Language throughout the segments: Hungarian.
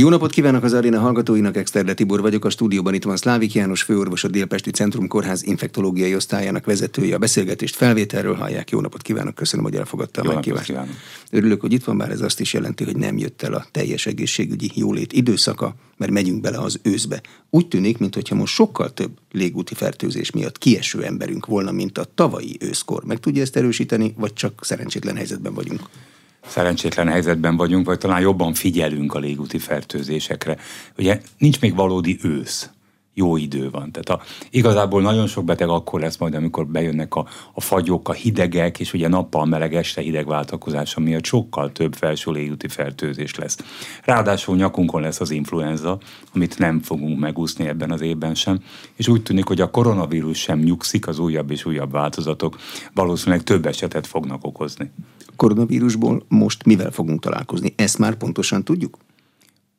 Jó napot kívánok az aréna hallgatóinak, Exterde Tibor vagyok, a stúdióban itt van Szlávik János, főorvos a Délpesti Centrum Kórház infektológiai osztályának vezetője. A beszélgetést felvételről hallják. Jó napot kívánok, köszönöm, hogy elfogadta a meghívást. Örülök, hogy itt van, bár ez azt is jelenti, hogy nem jött el a teljes egészségügyi jólét időszaka, mert megyünk bele az őszbe. Úgy tűnik, mintha most sokkal több légúti fertőzés miatt kieső emberünk volna, mint a tavalyi őszkor. Meg tudja ezt erősíteni, vagy csak szerencsétlen helyzetben vagyunk? Szerencsétlen helyzetben vagyunk, vagy talán jobban figyelünk a légúti fertőzésekre. Ugye nincs még valódi ősz jó idő van. Tehát a, igazából nagyon sok beteg akkor lesz majd, amikor bejönnek a, a fagyok, a hidegek, és ugye nappal meleg, este hideg váltakozása miatt sokkal több felső légúti fertőzés lesz. Ráadásul nyakunkon lesz az influenza, amit nem fogunk megúszni ebben az évben sem, és úgy tűnik, hogy a koronavírus sem nyugszik, az újabb és újabb változatok valószínűleg több esetet fognak okozni. A koronavírusból most mivel fogunk találkozni? Ezt már pontosan tudjuk?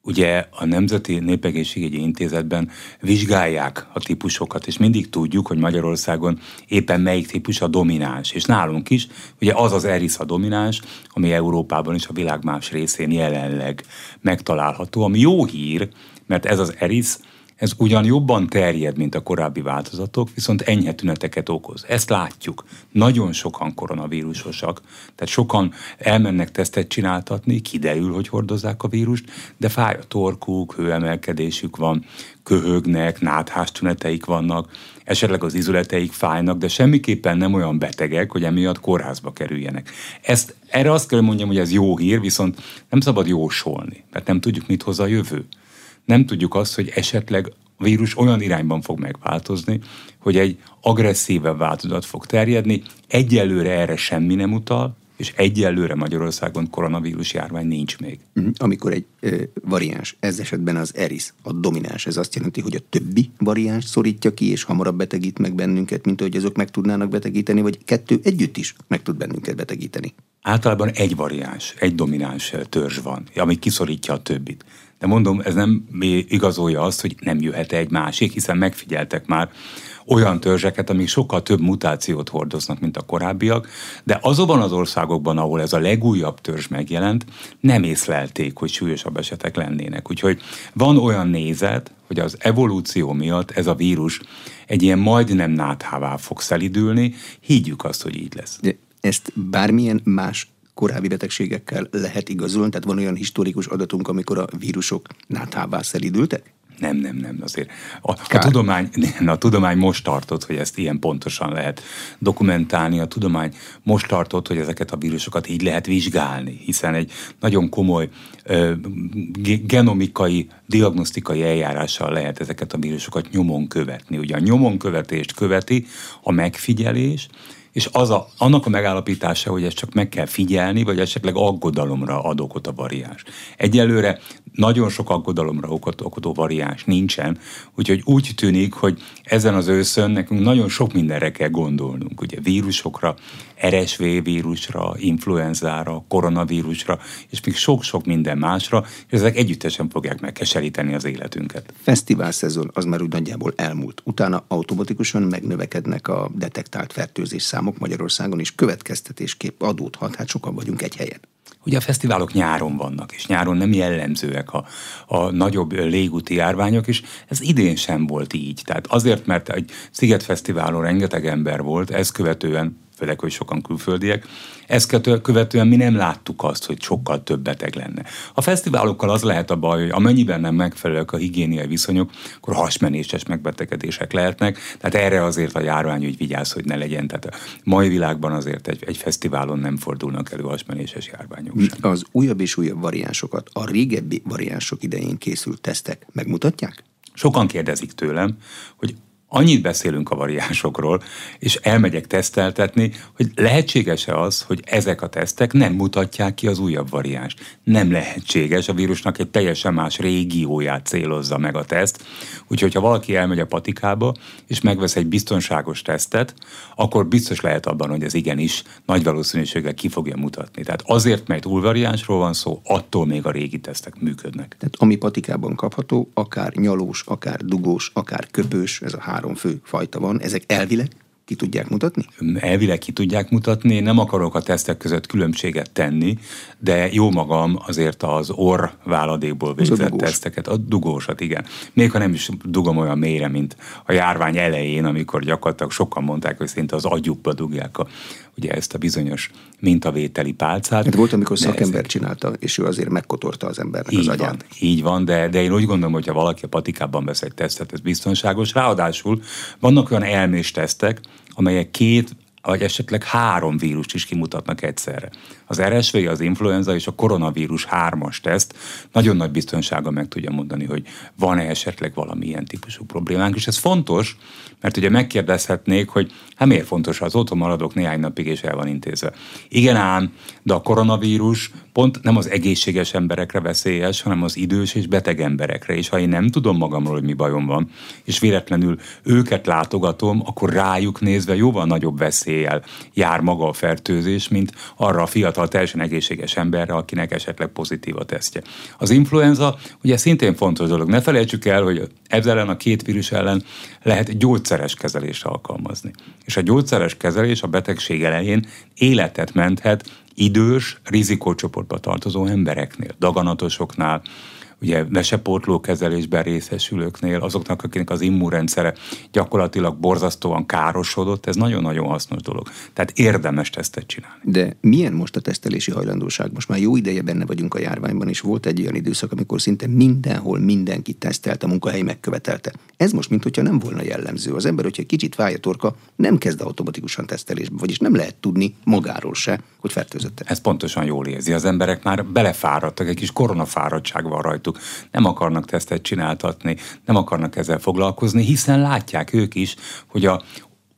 Ugye a Nemzeti Népegészségügyi Intézetben vizsgálják a típusokat, és mindig tudjuk, hogy Magyarországon éppen melyik típus a domináns. És nálunk is, ugye az az eris a domináns, ami Európában és a világ más részén jelenleg megtalálható, ami jó hír, mert ez az eris ez ugyan jobban terjed, mint a korábbi változatok, viszont enyhe tüneteket okoz. Ezt látjuk. Nagyon sokan koronavírusosak, tehát sokan elmennek tesztet csináltatni, kiderül, hogy hordozzák a vírust, de fáj a torkuk, hőemelkedésük van, köhögnek, náthás tüneteik vannak, esetleg az izületeik fájnak, de semmiképpen nem olyan betegek, hogy emiatt kórházba kerüljenek. Ezt, erre azt kell mondjam, hogy ez jó hír, viszont nem szabad jósolni, mert nem tudjuk, mit hoz a jövő nem tudjuk azt, hogy esetleg a vírus olyan irányban fog megváltozni, hogy egy agresszívebb változat fog terjedni. Egyelőre erre semmi nem utal, és egyelőre Magyarországon koronavírus járvány nincs még. Mhm. Amikor egy ö, variáns, ez esetben az ERIS, a domináns, ez azt jelenti, hogy a többi variáns szorítja ki, és hamarabb betegít meg bennünket, mint hogy azok meg tudnának betegíteni, vagy kettő együtt is meg tud bennünket betegíteni. Általában egy variáns, egy domináns törzs van, ami kiszorítja a többit. De mondom, ez nem igazolja azt, hogy nem jöhet egy másik, hiszen megfigyeltek már olyan törzseket, amik sokkal több mutációt hordoznak, mint a korábbiak, de azokban az országokban, ahol ez a legújabb törzs megjelent, nem észlelték, hogy súlyosabb esetek lennének. Úgyhogy van olyan nézet, hogy az evolúció miatt ez a vírus egy ilyen majdnem náthává fog szelidülni, higgyük azt, hogy így lesz. De ezt bármilyen más korábbi betegségekkel lehet igazolni? Tehát van olyan historikus adatunk, amikor a vírusok náthává szelidültek? Nem, nem, nem, azért. A, a, tudomány, a tudomány most tartott, hogy ezt ilyen pontosan lehet dokumentálni. A tudomány most tartott, hogy ezeket a vírusokat így lehet vizsgálni, hiszen egy nagyon komoly ö, genomikai, diagnosztikai eljárással lehet ezeket a vírusokat nyomon követni. Ugye a nyomon követést követi a megfigyelés, és az a, annak a megállapítása, hogy ezt csak meg kell figyelni, vagy esetleg aggodalomra ad okot a variáns. Egyelőre nagyon sok aggodalomra okot, okotó variáns nincsen, úgyhogy úgy tűnik, hogy ezen az őszön nekünk nagyon sok mindenre kell gondolnunk, ugye vírusokra, RSV vírusra, influenzára, koronavírusra, és még sok-sok minden másra, és ezek együttesen fogják megkeseríteni az életünket. Fesztivál szezon az már úgy nagyjából elmúlt. Utána automatikusan megnövekednek a detektált fertőzés számok Magyarországon, és következtetésképp adódhat, hát sokan vagyunk egy helyen. Ugye a fesztiválok nyáron vannak, és nyáron nem jellemzőek a, a nagyobb légúti járványok, és ez idén sem volt így. Tehát azért, mert egy Szigetfesztiválon rengeteg ember volt, ezt követően főleg, hogy sokan külföldiek. Ezt követően mi nem láttuk azt, hogy sokkal több beteg lenne. A fesztiválokkal az lehet a baj, hogy amennyiben nem megfelelőek a higiéniai viszonyok, akkor hasmenéses megbetegedések lehetnek, tehát erre azért a járványügy vigyáz, hogy ne legyen. Tehát a mai világban azért egy, egy fesztiválon nem fordulnak elő hasmenéses járványok sem. Az újabb és újabb variánsokat, a régebbi variánsok idején készült tesztek megmutatják? Sokan kérdezik tőlem, hogy annyit beszélünk a variánsokról, és elmegyek teszteltetni, hogy lehetséges-e az, hogy ezek a tesztek nem mutatják ki az újabb variánst. Nem lehetséges, a vírusnak egy teljesen más régióját célozza meg a teszt, úgyhogy ha valaki elmegy a patikába, és megvesz egy biztonságos tesztet, akkor biztos lehet abban, hogy ez igenis nagy valószínűséggel ki fogja mutatni. Tehát azért, mert új variánsról van szó, attól még a régi tesztek működnek. Tehát ami patikában kapható, akár nyalós, akár dugós, akár köpős, ez a három fő fajta van, ezek elvileg ki tudják mutatni? Elvileg ki tudják mutatni, nem akarok a tesztek között különbséget tenni, de jó magam azért az orr váladékból végzett teszteket, a dugósat, igen. Még ha nem is dugom olyan mélyre, mint a járvány elején, amikor gyakorlatilag sokan mondták, hogy szinte az agyukba dugják a, ugye ezt a bizonyos mintavételi pálcát. Hát volt, amikor szakember ez... csinálta, és ő azért megkotorta az embernek így az agyát. Van, így van, de, de én úgy gondolom, hogy ha valaki a patikában vesz egy tesztet, ez biztonságos. Ráadásul vannak olyan elmés tesztek, amelyek két vagy esetleg három vírust is kimutatnak egyszerre. Az RSV, az influenza és a koronavírus hármas teszt nagyon nagy biztonsága meg tudja mondani, hogy van-e esetleg valamilyen típusú problémánk, és ez fontos, mert ugye megkérdezhetnék, hogy hát miért fontos, ha az otthon maradok néhány napig és el van intézve. Igen ám, de a koronavírus pont nem az egészséges emberekre veszélyes, hanem az idős és beteg emberekre. És ha én nem tudom magamról, hogy mi bajom van, és véletlenül őket látogatom, akkor rájuk nézve jóval nagyobb veszéllyel jár maga a fertőzés, mint arra a fiatal, teljesen egészséges emberre, akinek esetleg pozitív a tesztje. Az influenza ugye szintén fontos dolog. Ne felejtsük el, hogy ezzel ellen a két vírus ellen lehet gyógyszeres kezelést alkalmazni. És a gyógyszeres kezelés a betegség elején életet menthet idős, rizikócsoportba tartozó embereknél, daganatosoknál, ugye mesepótló kezelésben részesülőknél, azoknak, akinek az immunrendszere gyakorlatilag borzasztóan károsodott, ez nagyon-nagyon hasznos dolog. Tehát érdemes tesztet csinálni. De milyen most a tesztelési hajlandóság? Most már jó ideje benne vagyunk a járványban, és volt egy olyan időszak, amikor szinte mindenhol mindenki tesztelt, a munkahely megkövetelte. Ez most, mint hogyha nem volna jellemző. Az ember, hogyha egy kicsit fáj a torka, nem kezd automatikusan tesztelésbe, vagyis nem lehet tudni magáról se, hogy fertőzött. Ez pontosan jól érzi. Az emberek már belefáradtak, egy kis koronafáradtság van rajtuk hallottuk, nem akarnak tesztet csináltatni, nem akarnak ezzel foglalkozni, hiszen látják ők is, hogy a,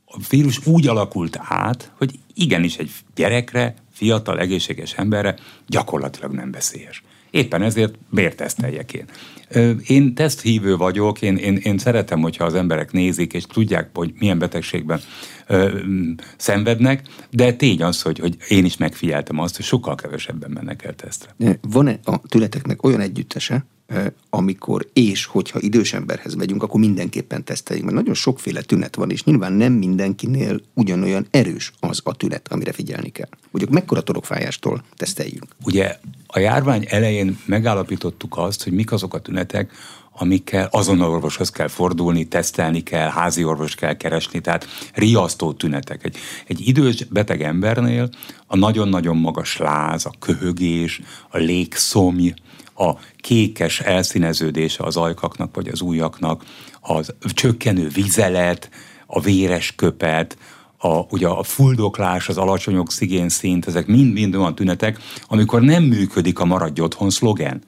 a vírus úgy alakult át, hogy igenis egy gyerekre, fiatal, egészséges emberre gyakorlatilag nem veszélyes. Éppen ezért miért teszteljek én? Én teszthívő vagyok, én, én, én szeretem, hogyha az emberek nézik, és tudják, hogy milyen betegségben ö, szenvednek, de tény az, hogy, hogy én is megfigyeltem azt, hogy sokkal kevesebben mennek el tesztre. Van-e a tületeknek olyan együttese, amikor és hogyha idős emberhez megyünk, akkor mindenképpen teszteljünk, mert nagyon sokféle tünet van, és nyilván nem mindenkinél ugyanolyan erős az a tünet, amire figyelni kell. Ugye mekkora torokfájástól teszteljünk? Ugye a járvány elején megállapítottuk azt, hogy mik azok a tünetek, amikkel azonnal orvoshoz kell fordulni, tesztelni kell, házi orvos kell keresni, tehát riasztó tünetek. Egy, egy idős beteg embernél a nagyon-nagyon magas láz, a köhögés, a légszomj, a kékes elszíneződése az ajkaknak vagy az ujjaknak, az csökkenő vizelet, a véres köpet, a, ugye a fuldoklás, az alacsony oxigén szint, ezek mind-mind olyan tünetek, amikor nem működik a maradj otthon szlogen.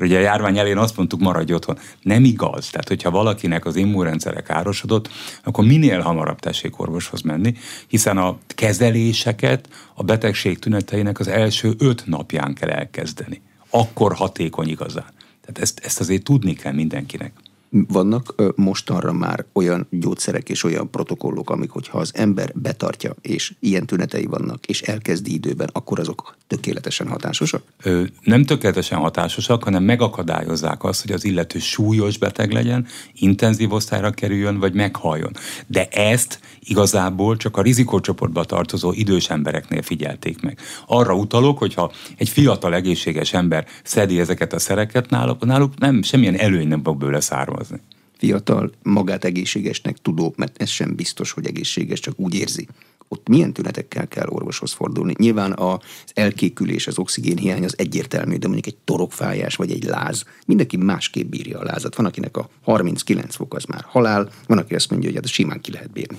Ugye a járvány elén azt mondtuk, maradj otthon. Nem igaz. Tehát, hogyha valakinek az immunrendszere károsodott, akkor minél hamarabb tessék orvoshoz menni, hiszen a kezeléseket a betegség tüneteinek az első öt napján kell elkezdeni. Akkor hatékony igazán. Tehát ezt, ezt azért tudni kell mindenkinek. Vannak mostanra már olyan gyógyszerek és olyan protokollok, amik, hogyha az ember betartja, és ilyen tünetei vannak, és elkezdi időben, akkor azok tökéletesen hatásosak? Ö, nem tökéletesen hatásosak, hanem megakadályozzák azt, hogy az illető súlyos beteg legyen, intenzív osztályra kerüljön, vagy meghalljon. De ezt igazából csak a rizikócsoportba tartozó idős embereknél figyelték meg. Arra utalok, hogyha egy fiatal egészséges ember szedi ezeket a szereket náluk, náluk nem semmilyen előny nem fog bőle származni fiatal, magát egészségesnek tudó, mert ez sem biztos, hogy egészséges, csak úgy érzi, ott milyen tünetekkel kell orvoshoz fordulni. Nyilván az elkékülés, az oxigénhiány az egyértelmű, de mondjuk egy torokfájás vagy egy láz, mindenki másképp bírja a lázat. Van, akinek a 39 fok az már halál, van, aki azt mondja, hogy hát simán ki lehet bírni.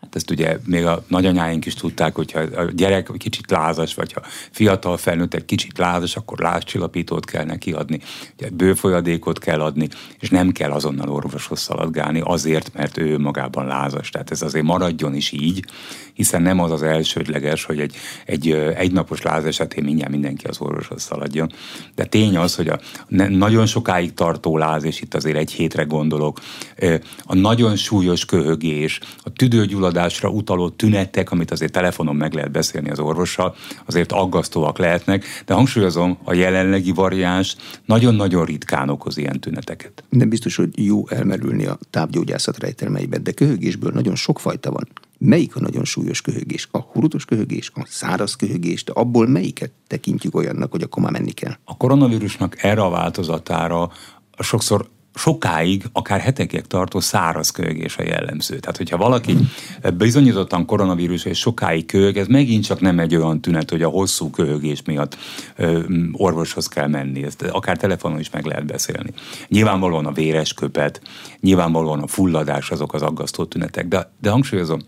Hát ezt ugye még a nagyanyáink is tudták, hogyha a gyerek kicsit lázas, vagy ha fiatal felnőtt egy kicsit lázas, akkor lázcsillapítót kell neki adni, ugye bőfolyadékot kell adni, és nem kell azonnal orvoshoz szaladgálni azért, mert ő magában lázas. Tehát ez azért maradjon is így, hiszen nem az az elsődleges, hogy egy, egy egynapos láz esetén mindjárt mindenki az orvoshoz szaladjon. De tény az, hogy a nagyon sokáig tartó láz, és itt azért egy hétre gondolok, a nagyon súlyos köhögés, a tüdőgyulladás, fulladásra utaló tünetek, amit azért telefonon meg lehet beszélni az orvossal, azért aggasztóak lehetnek, de hangsúlyozom, a jelenlegi variáns nagyon-nagyon ritkán okoz ilyen tüneteket. Nem biztos, hogy jó elmerülni a távgyógyászat rejtelmeiben, de köhögésből nagyon sok fajta van. Melyik a nagyon súlyos köhögés? A hurutos köhögés, a száraz köhögés, de abból melyiket tekintjük olyannak, hogy akkor már menni kell? A koronavírusnak erre a változatára sokszor sokáig, akár hetekig tartó száraz köhögés a jellemző. Tehát, hogyha valaki bizonyítottan koronavírus és sokáig köhög, ez megint csak nem egy olyan tünet, hogy a hosszú köhögés miatt ö, orvoshoz kell menni. Ezt akár telefonon is meg lehet beszélni. Nyilvánvalóan a véres köpet, nyilvánvalóan a fulladás azok az aggasztó tünetek, de, de hangsúlyozom,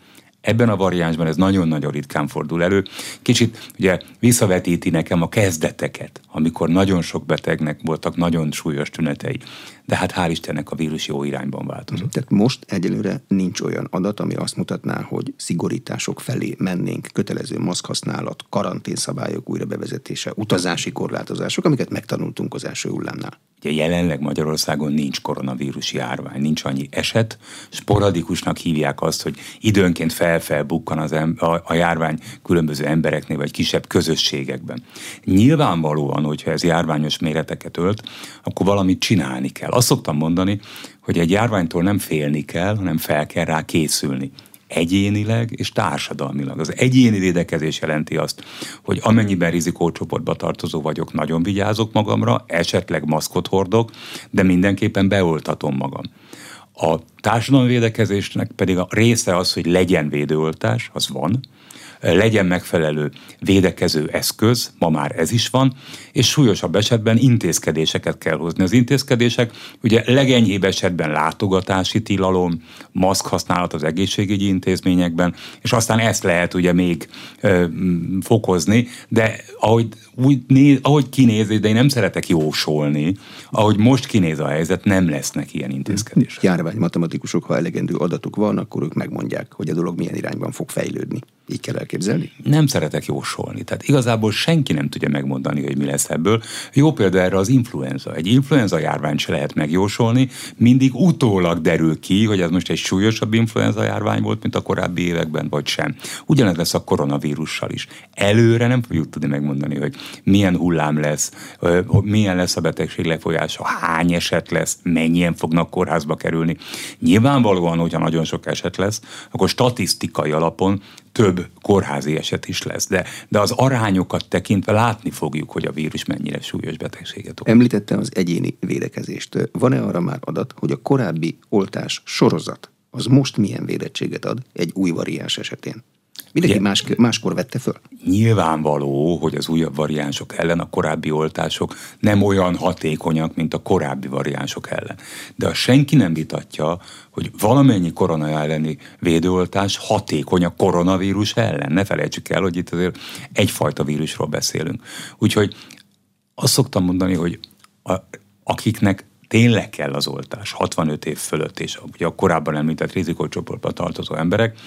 Ebben a variánsban ez nagyon-nagyon ritkán fordul elő. Kicsit ugye visszavetíti nekem a kezdeteket, amikor nagyon sok betegnek voltak nagyon súlyos tünetei. De hát hál' Istennek a vírus jó irányban változott. Tehát most egyelőre nincs olyan adat, ami azt mutatná, hogy szigorítások felé mennénk, kötelező maszkhasználat, karanténszabályok újra bevezetése, utazási korlátozások, amiket megtanultunk az első hullámnál. Ugye jelenleg Magyarországon nincs koronavírus járvány, nincs annyi eset, sporadikusnak hívják azt, hogy időnként felfelbukkan az em- a, a járvány különböző embereknél, vagy kisebb közösségekben. Nyilvánvalóan, hogyha ez járványos méreteket ölt, akkor valamit csinálni kell. Azt szoktam mondani, hogy egy járványtól nem félni kell, hanem fel kell rá készülni egyénileg és társadalmilag. Az egyéni védekezés jelenti azt, hogy amennyiben rizikócsoportba tartozó vagyok, nagyon vigyázok magamra, esetleg maszkot hordok, de mindenképpen beoltatom magam. A társadalmi védekezésnek pedig a része az, hogy legyen védőoltás, az van, legyen megfelelő védekező eszköz, ma már ez is van, és súlyosabb esetben intézkedéseket kell hozni. Az intézkedések ugye legenyhébb esetben látogatási tilalom, maszk használat az egészségügyi intézményekben, és aztán ezt lehet ugye még ö, fokozni, de ahogy, úgy néz, ahogy kinéz, de én nem szeretek jósolni, ahogy most kinéz a helyzet, nem lesznek ilyen intézkedések. Járvány matematikusok, ha elegendő adatuk van, akkor ők megmondják, hogy a dolog milyen irányban fog fejlődni. Így kell? Nem szeretek jósolni. Tehát igazából senki nem tudja megmondani, hogy mi lesz ebből. Jó példa erre az influenza. Egy influenza járvány se lehet megjósolni, mindig utólag derül ki, hogy ez most egy súlyosabb influenza járvány volt, mint a korábbi években, vagy sem. Ugyanez lesz a koronavírussal is. Előre nem fogjuk tudni megmondani, hogy milyen hullám lesz, milyen lesz a betegség lefolyása, hány eset lesz, mennyien fognak kórházba kerülni. Nyilvánvalóan, hogyha nagyon sok eset lesz, akkor statisztikai alapon több kórházi eset is lesz, de, de az arányokat tekintve látni fogjuk, hogy a vírus mennyire súlyos betegséget okoz. Említette az egyéni védekezést. Van-e arra már adat, hogy a korábbi oltás sorozat az most milyen védettséget ad egy új variáns esetén? Mindenki más, máskor vette föl. Nyilvánvaló, hogy az újabb variánsok ellen a korábbi oltások nem olyan hatékonyak, mint a korábbi variánsok ellen. De a senki nem vitatja, hogy valamennyi korona elleni védőoltás hatékony a koronavírus ellen. Ne felejtsük el, hogy itt azért egyfajta vírusról beszélünk. Úgyhogy azt szoktam mondani, hogy a, akiknek tényleg kell az oltás, 65 év fölött, és ugye a korábban említett rizikócsoportba tartozó emberek,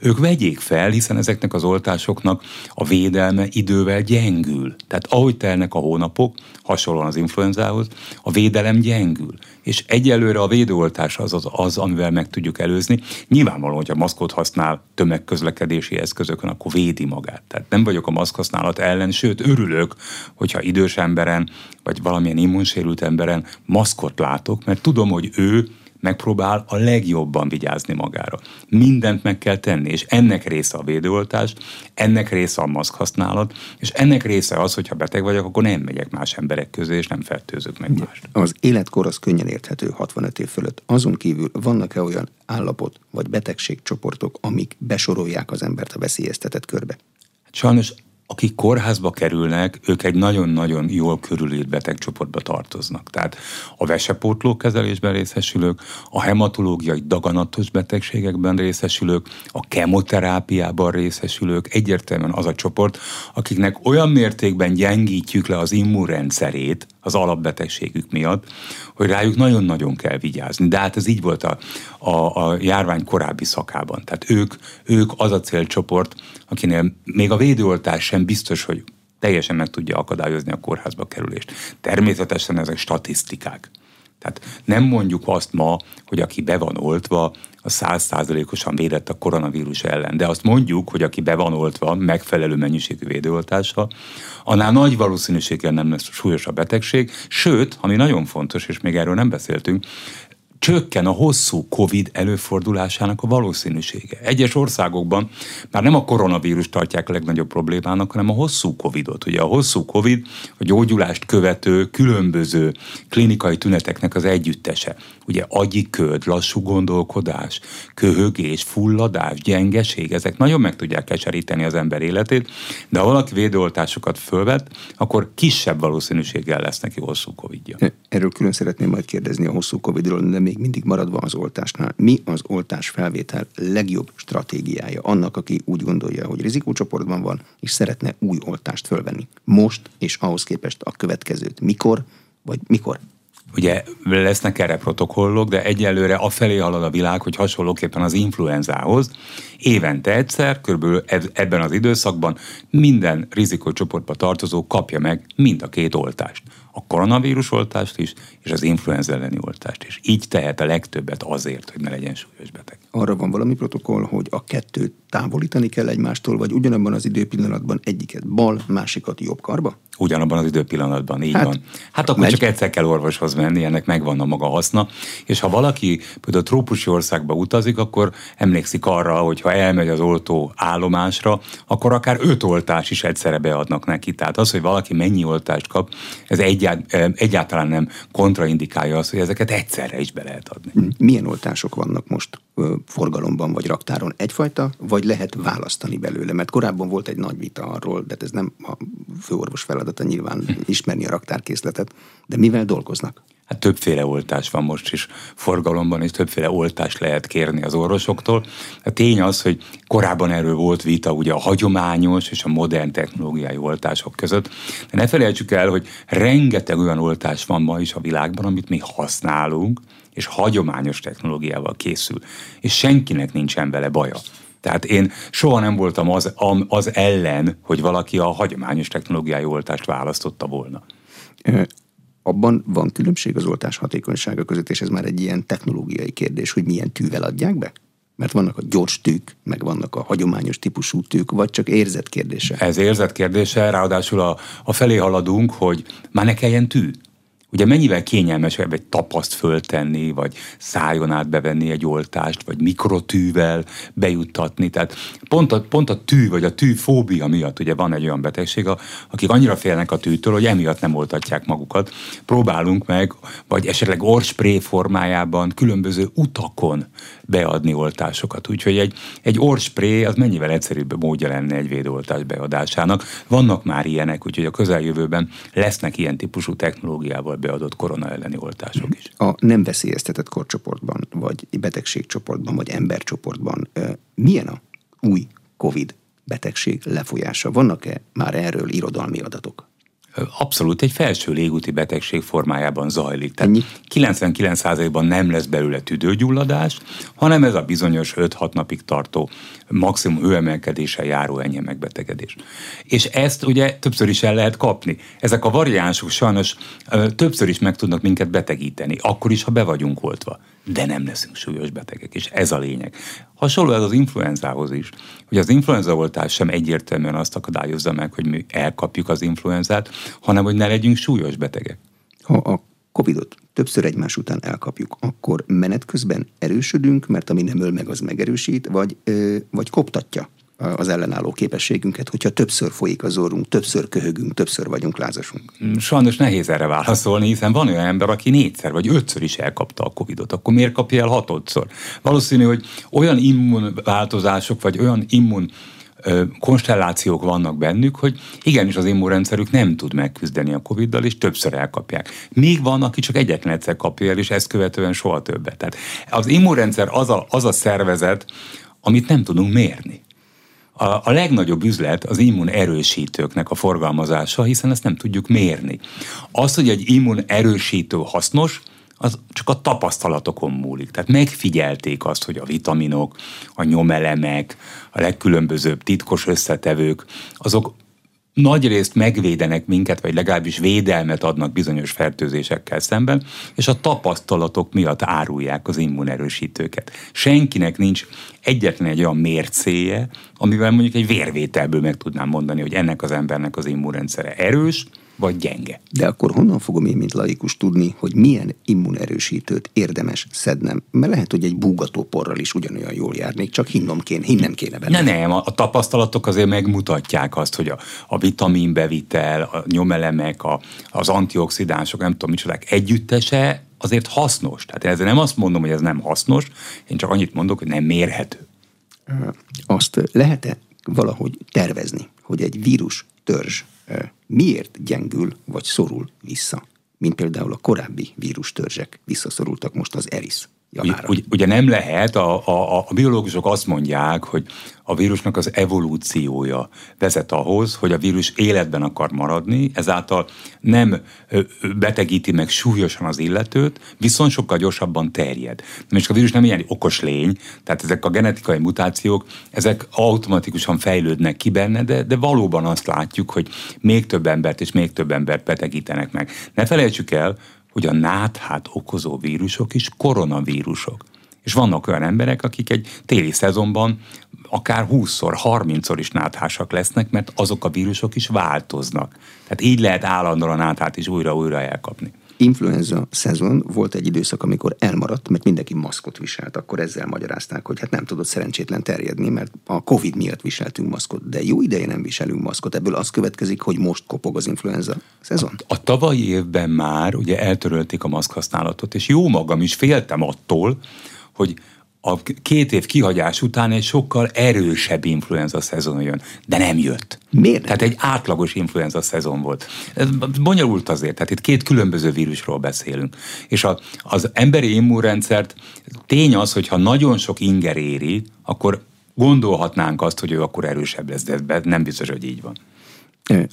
ők vegyék fel, hiszen ezeknek az oltásoknak a védelme idővel gyengül. Tehát ahogy telnek a hónapok, hasonlóan az influenzához, a védelem gyengül. És egyelőre a védőoltás az, az az, amivel meg tudjuk előzni. Nyilvánvalóan, hogyha maszkot használ tömegközlekedési eszközökön, akkor védi magát. Tehát nem vagyok a maszkhasználat ellen, sőt örülök, hogyha idős emberen, vagy valamilyen immunsérült emberen maszkot látok, mert tudom, hogy ő megpróbál a legjobban vigyázni magára. Mindent meg kell tenni, és ennek része a védőoltás, ennek része a maszk használat, és ennek része az, hogyha beteg vagyok, akkor nem megyek más emberek közé, és nem fertőzök meg mást. Az életkor az könnyen érthető 65 év fölött. Azon kívül vannak-e olyan állapot vagy betegségcsoportok, amik besorolják az embert a veszélyeztetett körbe? Sajnos akik kórházba kerülnek, ők egy nagyon-nagyon jól körülírt betegcsoportba tartoznak. Tehát a vesepótló kezelésben részesülők, a hematológiai daganatos betegségekben részesülők, a kemoterápiában részesülők, egyértelműen az a csoport, akiknek olyan mértékben gyengítjük le az immunrendszerét az alapbetegségük miatt, hogy rájuk nagyon-nagyon kell vigyázni. De hát ez így volt a, a, a járvány korábbi szakában. Tehát ők, ők az a célcsoport, akinél még a védőoltás sem biztos, hogy teljesen meg tudja akadályozni a kórházba kerülést. Természetesen ezek statisztikák. Tehát nem mondjuk azt ma, hogy aki be van oltva, a százszázalékosan védett a koronavírus ellen. De azt mondjuk, hogy aki be van oltva megfelelő mennyiségű védőoltással, annál nagy valószínűséggel nem lesz súlyosabb betegség, sőt, ami nagyon fontos, és még erről nem beszéltünk, csökken a hosszú COVID előfordulásának a valószínűsége. Egyes országokban már nem a koronavírus tartják a legnagyobb problémának, hanem a hosszú COVID-ot. Ugye a hosszú COVID a gyógyulást követő különböző klinikai tüneteknek az együttese. Ugye agyi köd, lassú gondolkodás, köhögés, fulladás, gyengeség, ezek nagyon meg tudják keseríteni az ember életét, de ha valaki védőoltásokat fölvet, akkor kisebb valószínűséggel lesz neki hosszú COVID-ja. Erről külön szeretném majd kérdezni a hosszú COVID-ról, de még mindig maradva az oltásnál. Mi az oltás felvétel legjobb stratégiája annak, aki úgy gondolja, hogy rizikócsoportban van, és szeretne új oltást fölvenni? Most és ahhoz képest a következőt mikor, vagy mikor Ugye lesznek erre protokollok, de egyelőre afelé halad a világ, hogy hasonlóképpen az influenzához évente egyszer, körülbelül ebben az időszakban minden rizikócsoportba tartozó kapja meg mind a két oltást. A koronavírus oltást is, és az influenza elleni oltást is. Így tehet a legtöbbet azért, hogy ne legyen súlyos beteg. Arra van valami protokoll, hogy a kettőt távolítani kell egymástól, vagy ugyanabban az időpillanatban egyiket bal, másikat jobb karba? Ugyanabban az időpillanatban, így hát, van. Hát akkor megy. csak egyszer kell orvoshoz menni, ennek megvan a maga haszna. És ha valaki például trópusi országba utazik, akkor emlékszik arra, hogy ha elmegy az oltó állomásra, akkor akár öt oltás is egyszerre beadnak neki. Tehát az, hogy valaki mennyi oltást kap, ez egyáltalán nem kontraindikálja azt, hogy ezeket egyszerre is be lehet adni. Milyen oltások vannak most forgalomban vagy raktáron? Egyfajta, vagy lehet választani belőle? Mert korábban volt egy nagy vita arról, de ez nem a főorvos feladata nyilván ismerni a raktárkészletet, de mivel dolgoznak? Hát többféle oltás van most is forgalomban, és többféle oltást lehet kérni az orvosoktól. A tény az, hogy korábban erről volt vita ugye a hagyományos és a modern technológiai oltások között, de ne felejtsük el, hogy rengeteg olyan oltás van ma is a világban, amit mi használunk, és hagyományos technológiával készül, és senkinek nincsen vele baja. Tehát én soha nem voltam az, az ellen, hogy valaki a hagyományos technológiai oltást választotta volna. Abban van különbség az oltás hatékonysága között, és ez már egy ilyen technológiai kérdés, hogy milyen tűvel adják be? Mert vannak a gyors tűk, meg vannak a hagyományos típusú tűk, vagy csak érzet kérdése? Ez érzet kérdése, ráadásul a, a felé haladunk, hogy már ne kelljen tű. Ugye mennyivel kényelmesebb egy tapaszt föltenni, vagy szájon át bevenni egy oltást, vagy mikrotűvel bejuttatni. Tehát pont a, pont a tű, vagy a tűfóbia miatt ugye van egy olyan betegség, akik annyira félnek a tűtől, hogy emiatt nem oltatják magukat. Próbálunk meg, vagy esetleg orspré formájában különböző utakon beadni oltásokat. Úgyhogy egy, egy orspré az mennyivel egyszerűbb módja lenne egy védőoltás beadásának. Vannak már ilyenek, úgyhogy a közeljövőben lesznek ilyen típusú technológiával beadott korona elleni oltások is. A nem veszélyeztetett korcsoportban, vagy betegségcsoportban, vagy embercsoportban milyen a új COVID betegség lefolyása? Vannak-e már erről irodalmi adatok? Abszolút egy felső légúti betegség formájában zajlik. Tehát 99%-ban nem lesz belőle tüdőgyulladás, hanem ez a bizonyos 5-6 napig tartó maximum hőemelkedéssel járó enyhe megbetegedés. És ezt ugye többször is el lehet kapni. Ezek a variánsok sajnos többször is meg tudnak minket betegíteni, akkor is, ha be vagyunk oltva de nem leszünk súlyos betegek, és ez a lényeg. Hasonló ez az influenzához is. hogy az influenza oltás sem egyértelműen azt akadályozza meg, hogy mi elkapjuk az influenzát, hanem hogy ne legyünk súlyos betegek. Ha a Covid-ot többször egymás után elkapjuk, akkor menet közben erősödünk, mert ami nem öl meg, az megerősít, vagy, ö, vagy koptatja az ellenálló képességünket, hogyha többször folyik az orrunk, többször köhögünk, többször vagyunk lázasunk? Mm, sajnos nehéz erre válaszolni, hiszen van olyan ember, aki négyszer vagy ötször is elkapta a Covidot, akkor miért kapja el hatodszor? Valószínű, hogy olyan immunváltozások, vagy olyan immun konstellációk vannak bennük, hogy igenis az immunrendszerük nem tud megküzdeni a Covid-dal, és többször elkapják. Még van, aki csak egyetlen egyszer kapja el, és ezt követően soha többet. Tehát az immunrendszer az a, az a szervezet, amit nem tudunk mérni. A, a legnagyobb üzlet az immun erősítőknek a forgalmazása, hiszen ezt nem tudjuk mérni. Az, hogy egy immun erősítő hasznos, az csak a tapasztalatokon múlik. Tehát megfigyelték azt, hogy a vitaminok, a nyomelemek, a legkülönbözőbb titkos összetevők, azok nagy részt megvédenek minket, vagy legalábbis védelmet adnak bizonyos fertőzésekkel szemben, és a tapasztalatok miatt árulják az immunerősítőket. Senkinek nincs egyetlen egy olyan mércéje, amivel mondjuk egy vérvételből meg tudnám mondani, hogy ennek az embernek az immunrendszere erős, vagy gyenge. De akkor honnan fogom én, mint laikus tudni, hogy milyen immunerősítőt érdemes szednem? Mert lehet, hogy egy búgatóporral is ugyanolyan jól járnék, csak hinnom kéne, hinnem kéne benne. Ne, nem, a, a tapasztalatok azért megmutatják azt, hogy a, a vitaminbevitel, a nyomelemek, a, az antioxidánsok, nem tudom micsodák együttese azért hasznos. Tehát ezzel nem azt mondom, hogy ez nem hasznos, én csak annyit mondok, hogy nem mérhető. Azt lehet-e valahogy tervezni, hogy egy vírus törzs miért gyengül vagy szorul vissza, mint például a korábbi vírustörzsek visszaszorultak most az ERIS javára. Ugye, ugye nem lehet, a, a, a biológusok azt mondják, hogy a vírusnak az evolúciója vezet ahhoz, hogy a vírus életben akar maradni, ezáltal nem betegíti meg súlyosan az illetőt, viszont sokkal gyorsabban terjed. És a vírus nem ilyen okos lény, tehát ezek a genetikai mutációk, ezek automatikusan fejlődnek ki benne, de, de valóban azt látjuk, hogy még több embert és még több embert betegítenek meg. Ne felejtsük el, hogy a náthát okozó vírusok is koronavírusok. És vannak olyan emberek, akik egy téli szezonban akár 20-szor, 30-szor is náthásak lesznek, mert azok a vírusok is változnak. Tehát így lehet állandóan náthát is újra-újra elkapni influenza szezon volt egy időszak, amikor elmaradt, mert mindenki maszkot viselt, akkor ezzel magyarázták, hogy hát nem tudott szerencsétlen terjedni, mert a Covid miatt viseltünk maszkot, de jó ideje nem viselünk maszkot. Ebből az következik, hogy most kopog az influenza szezon. A, a tavalyi évben már ugye eltörölték a maszk használatot, és jó magam is féltem attól, hogy a két év kihagyás után egy sokkal erősebb influenza szezon jön, de nem jött. Miért? Tehát egy átlagos influenza szezon volt. Ez bonyolult azért, tehát itt két különböző vírusról beszélünk. És a, az emberi immunrendszert tény az, hogyha nagyon sok inger éri, akkor gondolhatnánk azt, hogy ő akkor erősebb lesz, de nem biztos, hogy így van.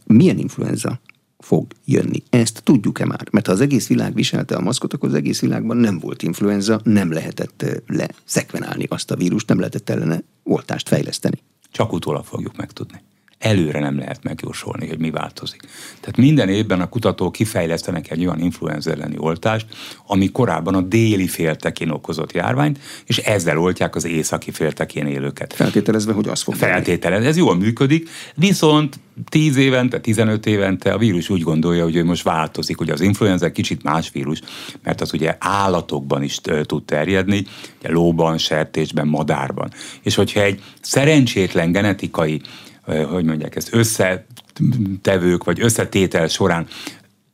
Milyen influenza? Fog jönni. Ezt tudjuk-e már? Mert ha az egész világ viselte a maszkot, akkor az egész világban nem volt influenza, nem lehetett leszekvenálni azt a vírust, nem lehetett ellene oltást fejleszteni. Csak utólag fogjuk megtudni előre nem lehet megjósolni, hogy mi változik. Tehát minden évben a kutatók kifejlesztenek egy olyan influenza elleni oltást, ami korábban a déli féltekén okozott járványt, és ezzel oltják az északi féltekén élőket. Feltételezve, hogy az fog Feltételezve, ez jól működik, viszont 10 évente, 15 évente a vírus úgy gondolja, hogy ő most változik. Ugye az influenza kicsit más vírus, mert az ugye állatokban is tud terjedni, ugye lóban, sertésben, madárban. És hogyha egy szerencsétlen genetikai hogy mondják ezt, összetevők vagy összetétel során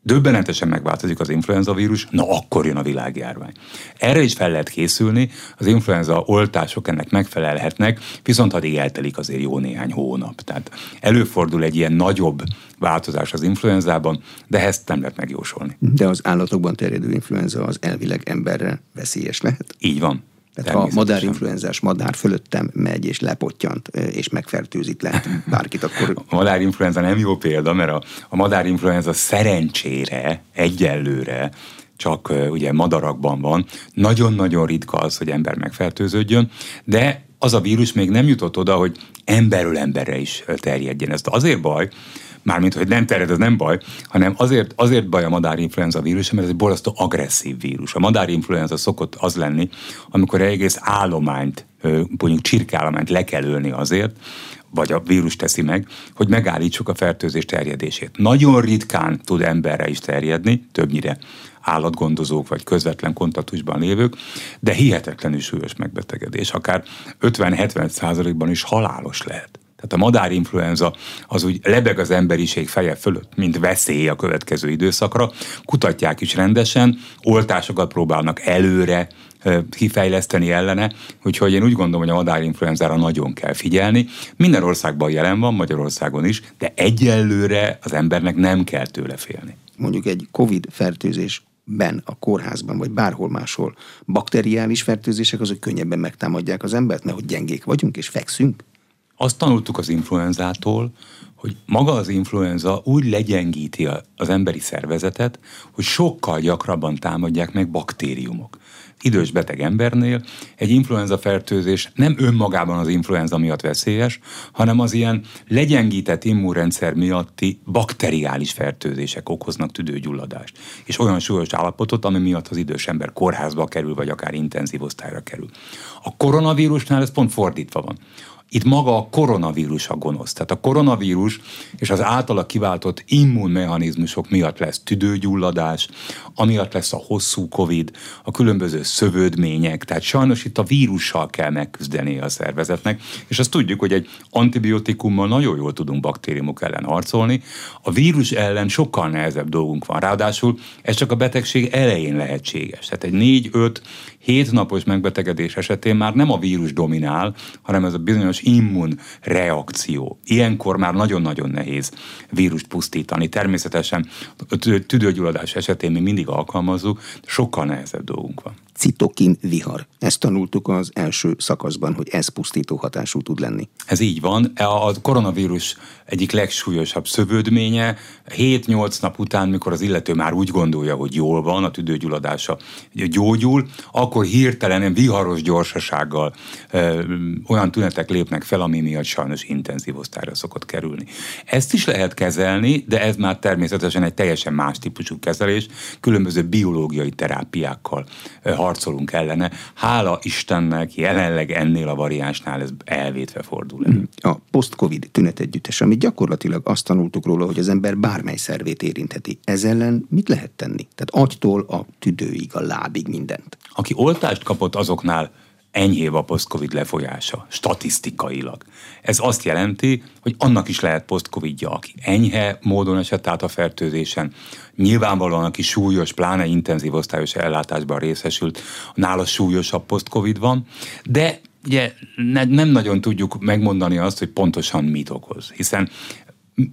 döbbenetesen megváltozik az influenza vírus, na akkor jön a világjárvány. Erre is fel lehet készülni, az influenza oltások ennek megfelelhetnek, viszont addig eltelik azért jó néhány hónap. Tehát előfordul egy ilyen nagyobb változás az influenzában, de ezt nem lehet megjósolni. De az állatokban terjedő influenza az elvileg emberre veszélyes lehet? Így van. Tehát ha madárinfluenzás madár fölöttem megy és lepottyant, és megfertőzik lehet bárkit, akkor... A madárinfluenza nem jó példa, mert a, a madárinfluenza szerencsére, egyelőre csak uh, ugye madarakban van. Nagyon-nagyon ritka az, hogy ember megfertőződjön, de az a vírus még nem jutott oda, hogy emberről emberre is terjedjen. Ez azért baj, mármint, hogy nem terjed, az nem baj, hanem azért, azért baj a madárinfluenza vírus, mert ez egy borzasztó agresszív vírus. A madárinfluenza szokott az lenni, amikor egész állományt, mondjuk csirkállományt le kell ölni azért, vagy a vírus teszi meg, hogy megállítsuk a fertőzés terjedését. Nagyon ritkán tud emberre is terjedni, többnyire állatgondozók vagy közvetlen kontaktusban lévők, de hihetetlenül súlyos megbetegedés, akár 50-70 százalékban is halálos lehet. Tehát a madárinfluenza az úgy lebeg az emberiség feje fölött, mint veszély a következő időszakra. Kutatják is rendesen, oltásokat próbálnak előre kifejleszteni ellene, úgyhogy én úgy gondolom, hogy a madárinfluenzára nagyon kell figyelni. Minden országban jelen van, Magyarországon is, de egyelőre az embernek nem kell tőle félni. Mondjuk egy COVID fertőzés ben a kórházban, vagy bárhol máshol bakteriális fertőzések azok könnyebben megtámadják az embert, mert gyengék vagyunk és fekszünk? Azt tanultuk az influenzától, hogy maga az influenza úgy legyengíti az emberi szervezetet, hogy sokkal gyakrabban támadják meg baktériumok idős beteg embernél egy influenza fertőzés nem önmagában az influenza miatt veszélyes, hanem az ilyen legyengített immunrendszer miatti bakteriális fertőzések okoznak tüdőgyulladást. És olyan súlyos állapotot, ami miatt az idős ember kórházba kerül, vagy akár intenzív osztályra kerül. A koronavírusnál ez pont fordítva van. Itt maga a koronavírus a gonosz. Tehát a koronavírus és az általa kiváltott immunmechanizmusok miatt lesz tüdőgyulladás, amiatt lesz a hosszú covid, a különböző szövődmények, tehát sajnos itt a vírussal kell megküzdeni a szervezetnek, és azt tudjuk, hogy egy antibiotikummal nagyon jól tudunk baktériumok ellen harcolni, a vírus ellen sokkal nehezebb dolgunk van. Ráadásul ez csak a betegség elején lehetséges. Tehát egy 4-5 7 napos megbetegedés esetén már nem a vírus dominál, hanem ez a bizonyos immun reakció. Ilyenkor már nagyon-nagyon nehéz vírust pusztítani. Természetesen tüdőgyulladás esetén mi mindig alkalmazzuk, sokkal nehezebb dolgunk van citokin vihar. Ezt tanultuk az első szakaszban, hogy ez pusztító hatású tud lenni. Ez így van. A koronavírus egyik legsúlyosabb szövődménye 7-8 nap után, mikor az illető már úgy gondolja, hogy jól van, a tüdőgyulladása gyógyul, akkor hirtelen viharos gyorsasággal ö, olyan tünetek lépnek fel, ami miatt sajnos intenzív osztályra szokott kerülni. Ezt is lehet kezelni, de ez már természetesen egy teljesen más típusú kezelés, különböző biológiai terápiákkal harcolunk ellene. Hála Istennek jelenleg ennél a variánsnál ez elvétve fordul elő. A post-covid tünetegyüttes, amit gyakorlatilag azt tanultuk róla, hogy az ember bármely szervét érintheti. Ez ellen mit lehet tenni? Tehát agytól a tüdőig, a lábig mindent. Aki oltást kapott, azoknál enyhébb a post-covid lefolyása, statisztikailag. Ez azt jelenti, hogy annak is lehet post-covidja, aki enyhe módon esett át a fertőzésen, nyilvánvalóan aki súlyos, pláne intenzív osztályos ellátásban részesült, nála súlyosabb post-covid van, de ugye ne, nem nagyon tudjuk megmondani azt, hogy pontosan mit okoz, hiszen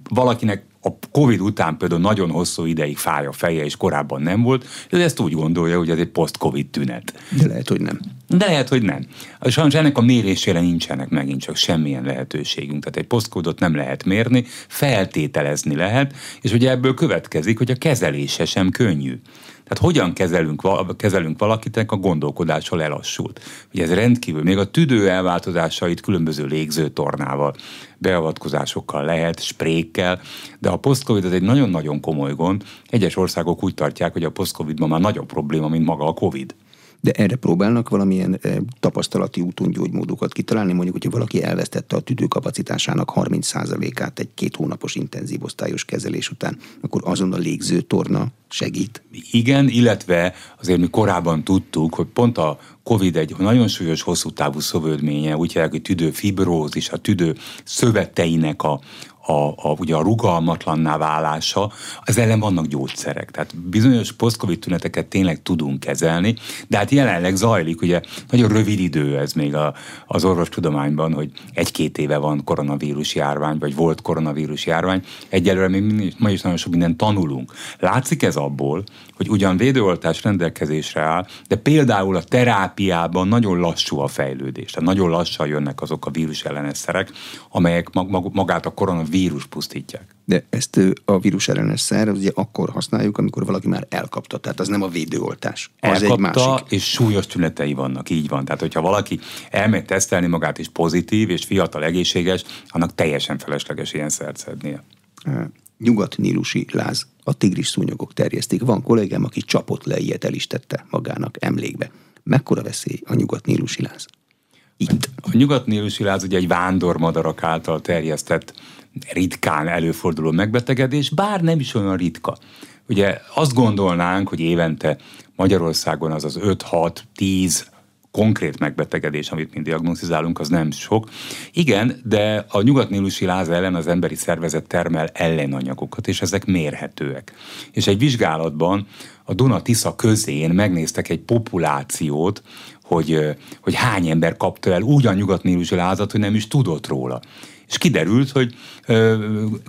valakinek a Covid után például nagyon hosszú ideig fáj a feje, és korábban nem volt, ő ezt úgy gondolja, hogy ez egy post-Covid tünet. De lehet, hogy nem. De lehet, hogy nem. Sajnos ennek a mérésére nincsenek megint csak semmilyen lehetőségünk. Tehát egy posztkódot nem lehet mérni, feltételezni lehet, és ugye ebből következik, hogy a kezelése sem könnyű. Tehát hogyan kezelünk, kezelünk valakitek a gondolkodással lelassult. Ugye ez rendkívül, még a tüdő elváltozásait különböző légzőtornával, beavatkozásokkal lehet, sprékkel, de a post-covid az egy nagyon-nagyon komoly gond. Egyes országok úgy tartják, hogy a post-covid már nagyobb probléma, mint maga a covid de erre próbálnak valamilyen eh, tapasztalati úton gyógymódokat kitalálni, mondjuk, hogyha valaki elvesztette a tüdőkapacitásának 30%-át egy két hónapos intenzív osztályos kezelés után, akkor azon a légző torna segít. Igen, illetve azért mi korábban tudtuk, hogy pont a COVID egy nagyon súlyos, hosszú távú szövődménye, úgy hívják, hogy tüdőfibrózis, a tüdő szöveteinek a, a, a, ugye a rugalmatlanná válása, az ellen vannak gyógyszerek. Tehát bizonyos posztcovid tüneteket tényleg tudunk kezelni, de hát jelenleg zajlik, ugye nagyon rövid idő ez még a, az orvostudományban, hogy egy-két éve van koronavírus járvány, vagy volt koronavírus járvány. Egyelőre még ma is nagyon sok mindent tanulunk. Látszik ez abból, hogy ugyan védőoltás rendelkezésre áll, de például a terápiában nagyon lassú a fejlődés. Tehát nagyon lassan jönnek azok a vírus ellenes szerek, amelyek mag- magát a koronavírus pusztítják. De ezt a vírus ellenes szer ugye akkor használjuk, amikor valaki már elkapta. Tehát az nem a védőoltás. Az elkapta, egy másik. és súlyos tünetei vannak, így van. Tehát, hogyha valaki elmegy tesztelni magát, és pozitív, és fiatal, egészséges, annak teljesen felesleges ilyen szert szednie nyugat-nílusi láz, a tigris szúnyogok terjesztik. Van kollégám, aki csapott le ilyet, el is tette magának emlékbe. Mekkora veszély a nyugat-nílusi láz? Itt. A nyugat-nílusi láz ugye egy vándormadarak által terjesztett ritkán előforduló megbetegedés, bár nem is olyan ritka. Ugye azt gondolnánk, hogy évente Magyarországon az az 5-6-10 konkrét megbetegedés, amit mi diagnosztizálunk, az nem sok. Igen, de a nyugatnílusi láz ellen az emberi szervezet termel ellenanyagokat, és ezek mérhetőek. És egy vizsgálatban a Duna-Tisza közén megnéztek egy populációt, hogy, hogy hány ember kapta el úgy a nyugatnílusi lázat, hogy nem is tudott róla. És kiderült, hogy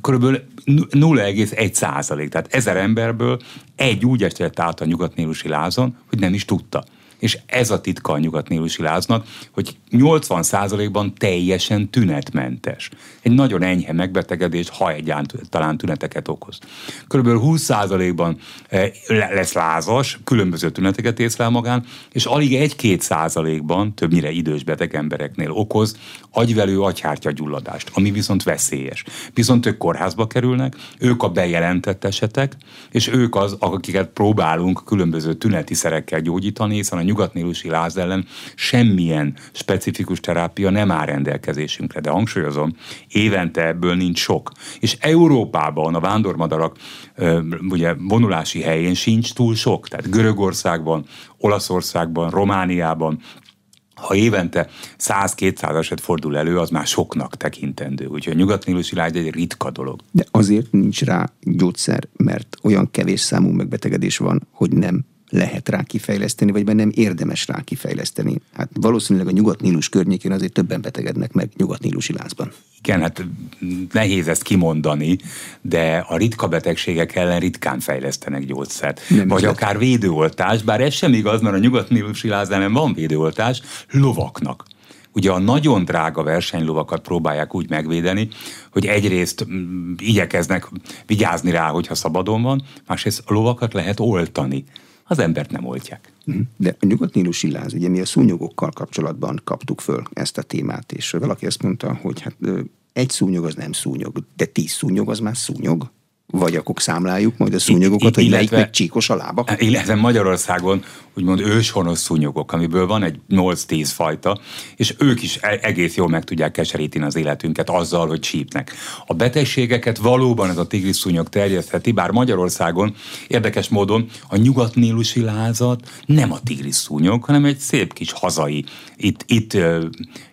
kb. 0,1 százalék, tehát ezer emberből egy úgy esett át a nyugatnílusi lázon, hogy nem is tudta és ez a titka a nyugatnílusi láznak, hogy 80%-ban teljesen tünetmentes. Egy nagyon enyhe megbetegedés, ha egyáltalán tüneteket okoz. Körülbelül 20%-ban eh, lesz lázas, különböző tüneteket észlel magán, és alig 1-2 százalékban, többnyire idős beteg embereknél okoz agyvelő agyhártya gyulladást, ami viszont veszélyes. Viszont ők kórházba kerülnek, ők a bejelentett esetek, és ők az, akiket próbálunk különböző tüneti szerekkel gyógyítani, hiszen a nyugatnílusi láz ellen semmilyen specifikus terápia nem áll rendelkezésünkre. De hangsúlyozom, évente ebből nincs sok. És Európában a vándormadarak ugye vonulási helyén sincs túl sok. Tehát Görögországban, Olaszországban, Romániában, ha évente 100-200 eset fordul elő, az már soknak tekintendő. Úgyhogy a nyugatnílusi lágy egy ritka dolog. De azért nincs rá gyógyszer, mert olyan kevés számú megbetegedés van, hogy nem lehet rá kifejleszteni, vagy nem érdemes rá kifejleszteni. Hát valószínűleg a Nyugat-Nílus környékén azért többen betegednek meg Nyugat-Nílusi lázban. Igen, hát nehéz ezt kimondani, de a ritka betegségek ellen ritkán fejlesztenek gyógyszert. Nem vagy akár védőoltás, bár ez sem igaz, mert a Nyugat-Nílusi láz ellen van védőoltás, lovaknak. Ugye a nagyon drága versenylovakat próbálják úgy megvédeni, hogy egyrészt mm, igyekeznek vigyázni rá, hogyha szabadon van, másrészt a lovakat lehet oltani az embert nem oltják. Mhm. De a nyugat-nílusi láz, ugye mi a szúnyogokkal kapcsolatban kaptuk föl ezt a témát, és valaki azt mondta, hogy hát egy szúnyog az nem szúnyog, de tíz szúnyog az már szúnyog. Vagy akkor számláljuk majd a szúnyogokat, hogy melyik meg csíkos a lábak? Illetve Magyarországon úgymond őshonos szúnyogok, amiből van egy 8-10 fajta, és ők is e- egész jól meg tudják keseríteni az életünket azzal, hogy csípnek. A betegségeket valóban ez a tigris szúnyog terjesztheti, bár Magyarországon érdekes módon a nyugatnílusi lázat nem a tigris szúnyog, hanem egy szép kis hazai, itt, itt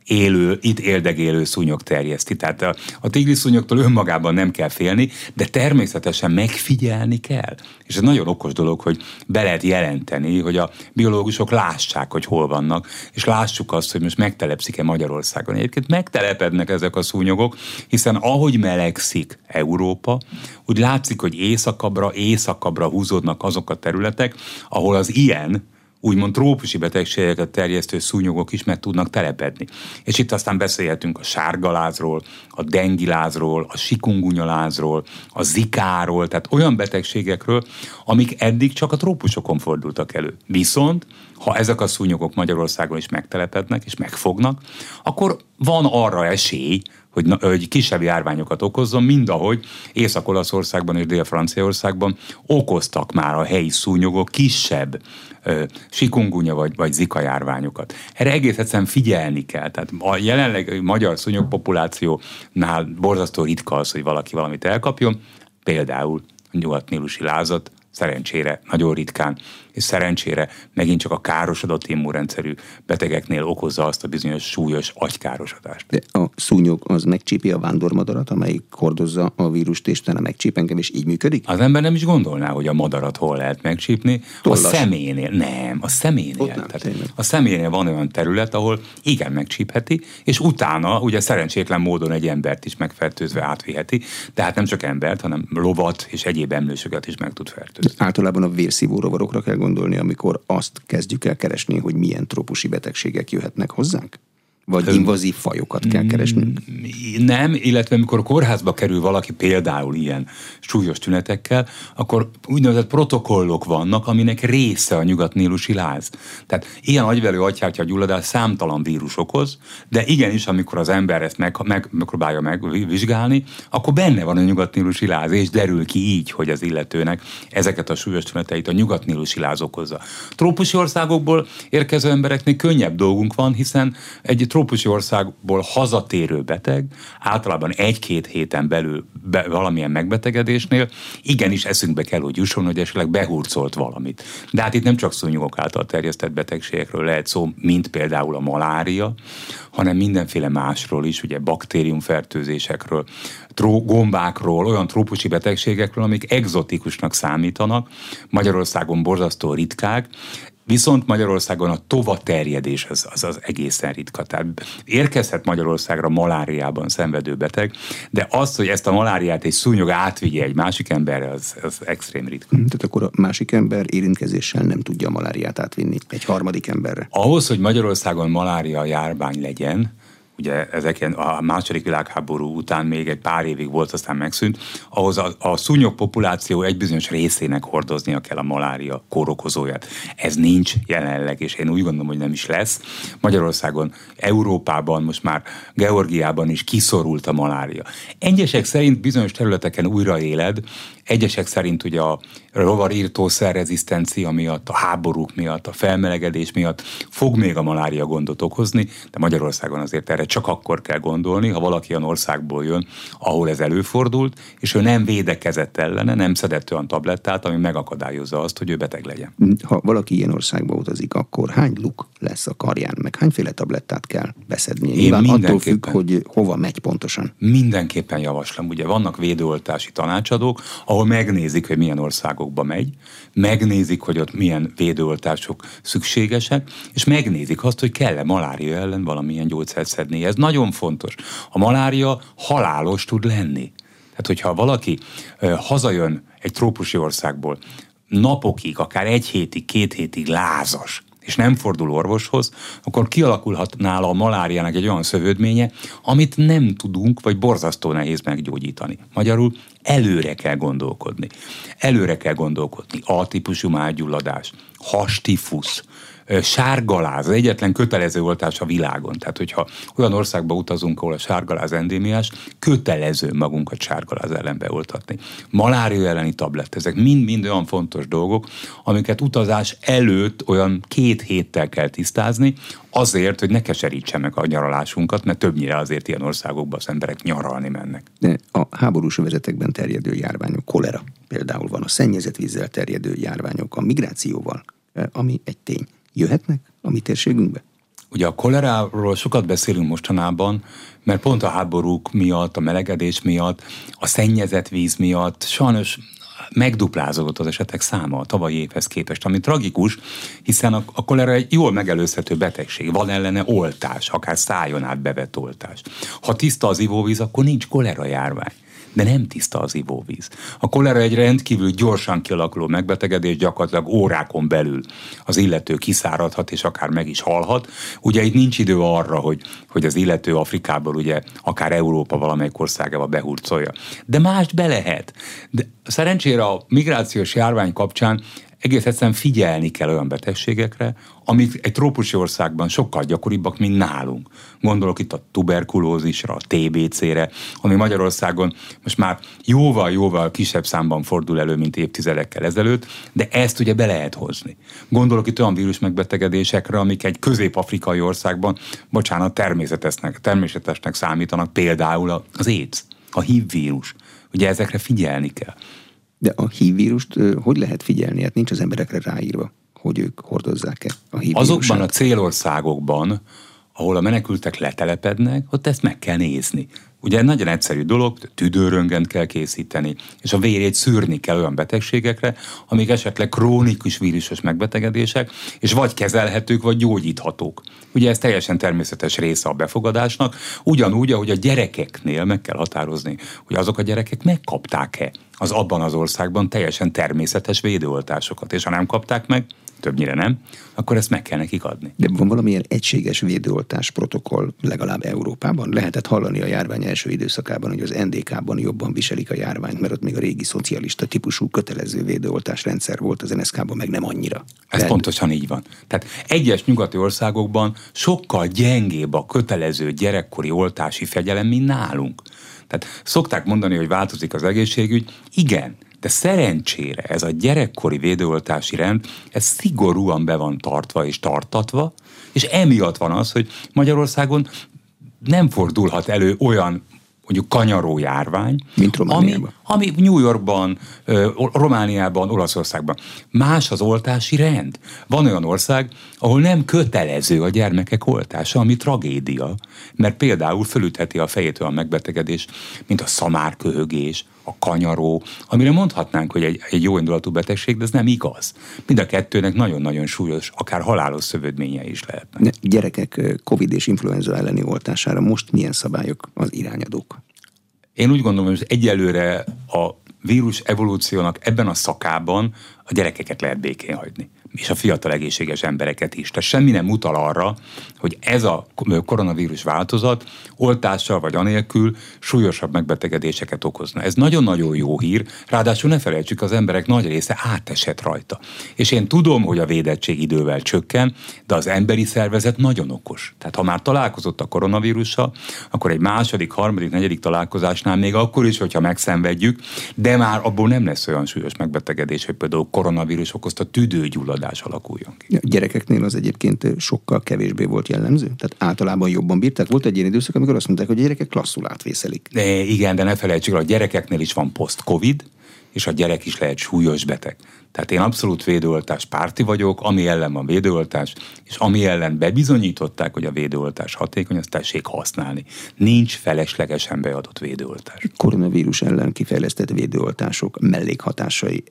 élő, itt éldegélő szúnyog terjeszti. Tehát a, a tigris szúnyogtól önmagában nem kell félni, de természetesen megfigyelni kell. És ez nagyon okos dolog, hogy be lehet jelenteni, hogy a biológusok lássák, hogy hol vannak, és lássuk azt, hogy most megtelepszik-e Magyarországon. Egyébként megtelepednek ezek a szúnyogok, hiszen ahogy melegszik Európa, úgy látszik, hogy északabbra, északabbra húzódnak azok a területek, ahol az ilyen, úgymond trópusi betegségeket terjesztő szúnyogok is meg tudnak telepedni. És itt aztán beszélhetünk a sárgalázról, a dengilázról, a sikungunyalázról, a zikáról, tehát olyan betegségekről, amik eddig csak a trópusokon fordultak elő. Viszont, ha ezek a szúnyogok Magyarországon is megtelepednek és megfognak, akkor van arra esély, hogy, hogy kisebb járványokat okozzon, mind ahogy Észak-Olaszországban és Dél-Franciaországban okoztak már a helyi szúnyogok kisebb sikungunya vagy, vagy zika járványokat. Erre egész egyszerűen figyelni kell. Tehát a jelenleg magyar szúnyogpopulációnál borzasztó ritka az, hogy valaki valamit elkapjon, például a nyugat-nílusi lázat, szerencsére nagyon ritkán, és szerencsére megint csak a károsodott immunrendszerű betegeknél okozza azt a bizonyos súlyos agykárosodást. De a szúnyog az megcsípi a vándormadarat, amelyik hordozza a vírust, és tele megcsíp engem, és így működik? Az ember nem is gondolná, hogy a madarat hol lehet megcsípni. Tollas. A szeménél, nem, a szeménél. nem, tehát a szeménél van olyan terület, ahol igen megcsípheti, és utána ugye szerencsétlen módon egy embert is megfertőzve átviheti, tehát nem csak embert, hanem lovat és egyéb emlősöket is meg tud fertőzni. Általában a vérszívó rovarokra kell gondolni, amikor azt kezdjük el keresni, hogy milyen trópusi betegségek jöhetnek hozzánk? Vagy invazív fajokat kell keresnünk? Nem, illetve amikor a kórházba kerül valaki például ilyen súlyos tünetekkel, akkor úgynevezett protokollok vannak, aminek része a nyugatnílusi láz. Tehát ilyen agyvelő agyhártya gyulladás számtalan vírus okoz, de igenis, amikor az ember ezt meg, meg, megpróbálja megvizsgálni, akkor benne van a nyugatnílusi láz, és derül ki így, hogy az illetőnek ezeket a súlyos tüneteit a nyugatnílusi láz okozza. Trópusi országokból érkező embereknél könnyebb dolgunk van, hiszen egy trópusi országból hazatérő beteg általában egy-két héten belül be, valamilyen megbetegedésnél igenis eszünkbe kell, hogy jusson, hogy esetleg behurcolt valamit. De hát itt nem csak szúnyogok által terjesztett betegségekről lehet szó, mint például a malária, hanem mindenféle másról is, ugye baktériumfertőzésekről, tró, gombákról, olyan trópusi betegségekről, amik egzotikusnak számítanak, Magyarországon borzasztó ritkák, Viszont Magyarországon a tova terjedés az, az, az egészen ritka. Tehát érkezhet Magyarországra maláriában szenvedő beteg, de az, hogy ezt a maláriát egy szúnyog átvigye egy másik emberre, az, az extrém ritka. Tehát akkor a másik ember érintkezéssel nem tudja a maláriát átvinni egy harmadik emberre. Ahhoz, hogy Magyarországon malária járvány legyen, ugye ezek a második világháború után még egy pár évig volt, aztán megszűnt, ahhoz a, a szúnyog populáció egy bizonyos részének hordoznia kell a malária kórokozóját. Ez nincs jelenleg, és én úgy gondolom, hogy nem is lesz. Magyarországon, Európában, most már Georgiában is kiszorult a malária. Egyesek szerint bizonyos területeken újra éled, Egyesek szerint ugye a rovarírtószer rezisztencia miatt, a háborúk miatt, a felmelegedés miatt fog még a malária gondot okozni, de Magyarországon azért erre csak akkor kell gondolni, ha valaki olyan országból jön, ahol ez előfordult, és ő nem védekezett ellene, nem szedett olyan tablettát, ami megakadályozza azt, hogy ő beteg legyen. Ha valaki ilyen országba utazik, akkor hány luk lesz a karján, meg hányféle tablettát kell beszedni? Én Nyilván attól függ, hogy hova megy pontosan. Mindenképpen javaslom. Ugye vannak védőoltási tanácsadók, ahol megnézik, hogy milyen országokba megy, megnézik, hogy ott milyen védőoltások szükségesek, és megnézik azt, hogy kell-e malária ellen valamilyen gyógyszert szedni. Ez nagyon fontos. A malária halálos tud lenni. Tehát, hogyha valaki hazajön egy trópusi országból, napokig, akár egy hétig, két hétig lázas, és nem fordul orvoshoz, akkor kialakulhat nála a maláriának egy olyan szövődménye, amit nem tudunk, vagy borzasztó nehéz meggyógyítani. Magyarul előre kell gondolkodni. Előre kell gondolkodni. A-típusú mágyulladás, hastifusz, sárgaláz, az egyetlen kötelező oltás a világon. Tehát, hogyha olyan országba utazunk, ahol a sárgaláz endémiás, kötelező magunkat sárgaláz ellen beoltatni. Malária elleni tablett, ezek mind-mind olyan fontos dolgok, amiket utazás előtt olyan két héttel kell tisztázni, azért, hogy ne keserítse meg a nyaralásunkat, mert többnyire azért ilyen országokba az emberek nyaralni mennek. De a háborús övezetekben terjedő járványok, kolera például van, a szennyezett vízzel terjedő járványok, a migrációval, ami egy tény jöhetnek a mi térségünkbe? Ugye a koleráról sokat beszélünk mostanában, mert pont a háborúk miatt, a melegedés miatt, a szennyezett víz miatt sajnos megduplázódott az esetek száma a tavalyi évhez képest, ami tragikus, hiszen a, a kolera egy jól megelőzhető betegség, van ellene oltás, akár szájon át bevett oltás. Ha tiszta az ivóvíz, akkor nincs kolera járvány de nem tiszta az ivóvíz. A kolera egy rendkívül gyorsan kialakuló megbetegedés, gyakorlatilag órákon belül az illető kiszáradhat, és akár meg is halhat. Ugye itt nincs idő arra, hogy, hogy az illető Afrikából, ugye akár Európa valamelyik országába behurcolja. De mást be lehet. De szerencsére a migrációs járvány kapcsán egész egyszerűen figyelni kell olyan betegségekre, amik egy trópusi országban sokkal gyakoribbak, mint nálunk. Gondolok itt a tuberkulózisra, a TBC-re, ami Magyarországon most már jóval-jóval kisebb számban fordul elő, mint évtizedekkel ezelőtt, de ezt ugye be lehet hozni. Gondolok itt olyan vírus megbetegedésekre, amik egy közép-afrikai országban, bocsánat, természetesnek, természetesnek számítanak, például az AIDS, a HIV vírus. Ugye ezekre figyelni kell. De a HIV vírust hogy lehet figyelni? Hát nincs az emberekre ráírva, hogy ők hordozzák-e a HIV Azokban a célországokban, ahol a menekültek letelepednek, ott ezt meg kell nézni. Ugye nagyon egyszerű dolog, tüdőröngent kell készíteni, és a vérét szűrni kell olyan betegségekre, amik esetleg krónikus vírusos megbetegedések, és vagy kezelhetők, vagy gyógyíthatók. Ugye ez teljesen természetes része a befogadásnak, ugyanúgy, ahogy a gyerekeknél meg kell határozni, hogy azok a gyerekek megkapták-e az abban az országban teljesen természetes védőoltásokat, és ha nem kapták meg, többnyire nem, akkor ezt meg kell nekik adni. De van valamilyen egységes védőoltás protokoll legalább Európában? Lehetett hallani a járvány első időszakában, hogy az NDK-ban jobban viselik a járványt, mert ott még a régi szocialista típusú kötelező védőoltás rendszer volt, az NSK-ban meg nem annyira. Ez Lehet... pontosan így van. Tehát egyes nyugati országokban sokkal gyengébb a kötelező gyerekkori oltási fegyelem, mint nálunk. Tehát szokták mondani, hogy változik az egészségügy. Igen, de szerencsére ez a gyerekkori védőoltási rend, ez szigorúan be van tartva és tartatva, és emiatt van az, hogy Magyarországon nem fordulhat elő olyan mondjuk kanyaró járvány, Mint Romániában. Ami, ami New Yorkban, Romániában, Olaszországban. Más az oltási rend. Van olyan ország, ahol nem kötelező a gyermekek oltása, ami tragédia, mert például fölütheti a fejét olyan megbetegedés, mint a szamárköhögés, a kanyaró, amire mondhatnánk, hogy egy, egy jó indulatú betegség, de ez nem igaz. Mind a kettőnek nagyon-nagyon súlyos, akár halálos szövődménye is lehetnek. Gyerekek Covid és influenza elleni oltására most milyen szabályok az irányadók? Én úgy gondolom, hogy egyelőre a vírus evolúciónak ebben a szakában a gyerekeket lehet békén hagyni és a fiatal egészséges embereket is. Tehát semmi nem utal arra, hogy ez a koronavírus változat oltással vagy anélkül súlyosabb megbetegedéseket okozna. Ez nagyon-nagyon jó hír, ráadásul ne felejtsük, az emberek nagy része átesett rajta. És én tudom, hogy a védettség idővel csökken, de az emberi szervezet nagyon okos. Tehát ha már találkozott a koronavírussal, akkor egy második, harmadik, negyedik találkozásnál még akkor is, hogyha megszenvedjük, de már abból nem lesz olyan súlyos megbetegedés, hogy például koronavírus okozta tüdőgyulladás alakuljon ki. A gyerekeknél az egyébként sokkal kevésbé volt jellemző? Tehát általában jobban bírták? Volt egy ilyen időszak, amikor azt mondták, hogy a gyerekek klasszul átvészelik. De igen, de ne felejtsük el, a gyerekeknél is van post-covid, és a gyerek is lehet súlyos beteg. Tehát én abszolút védőoltás párti vagyok, ami ellen van védőoltás, és ami ellen bebizonyították, hogy a védőoltás hatékony, azt tessék használni. Nincs feleslegesen beadott védőoltás. Koronavírus ellen kifejlesztett védőoltások mellékhatásai,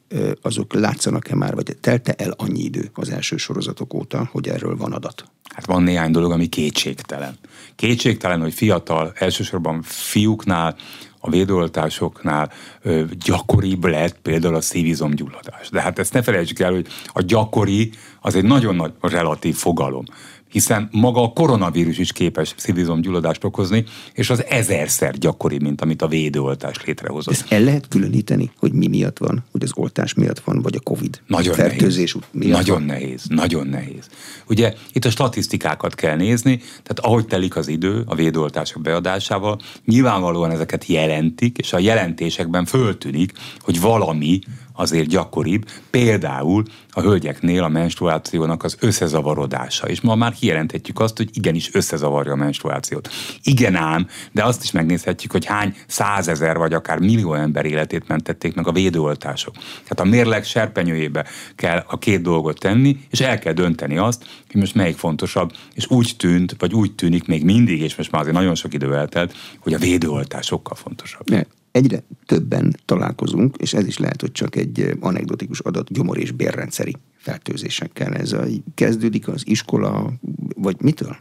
azok látszanak-e már, vagy telte el annyi idő az első sorozatok óta, hogy erről van adat? Hát van néhány dolog, ami kétségtelen. Kétségtelen, hogy fiatal, elsősorban fiúknál a védőoltásoknál ö, gyakoribb lett például a szívizomgyulladás. De hát ezt ne felejtsük el, hogy a gyakori az egy nagyon nagy relatív fogalom hiszen maga a koronavírus is képes szívizomgyulladást okozni, és az ezerszer gyakori, mint amit a védőoltás létrehozott. Ezt el lehet különíteni, hogy mi miatt van, hogy az oltás miatt van, vagy a Covid nagyon fertőzés nehéz. miatt Nagyon van? nehéz, nagyon nehéz. Ugye itt a statisztikákat kell nézni, tehát ahogy telik az idő a védőoltások beadásával, nyilvánvalóan ezeket jelentik, és a jelentésekben föltűnik, hogy valami azért gyakoribb, például a hölgyeknél a menstruációnak az összezavarodása. És ma már kijelenthetjük azt, hogy igenis összezavarja a menstruációt. Igen ám, de azt is megnézhetjük, hogy hány százezer vagy akár millió ember életét mentették meg a védőoltások. Tehát a mérleg serpenyőjébe kell a két dolgot tenni, és el kell dönteni azt, hogy most melyik fontosabb, és úgy tűnt, vagy úgy tűnik még mindig, és most már azért nagyon sok idő eltelt, hogy a védőoltás sokkal fontosabb. Ne egyre többen találkozunk, és ez is lehet, hogy csak egy anekdotikus adat gyomor- és bérrendszeri fertőzésekkel. Ez a, kezdődik az iskola, vagy mitől?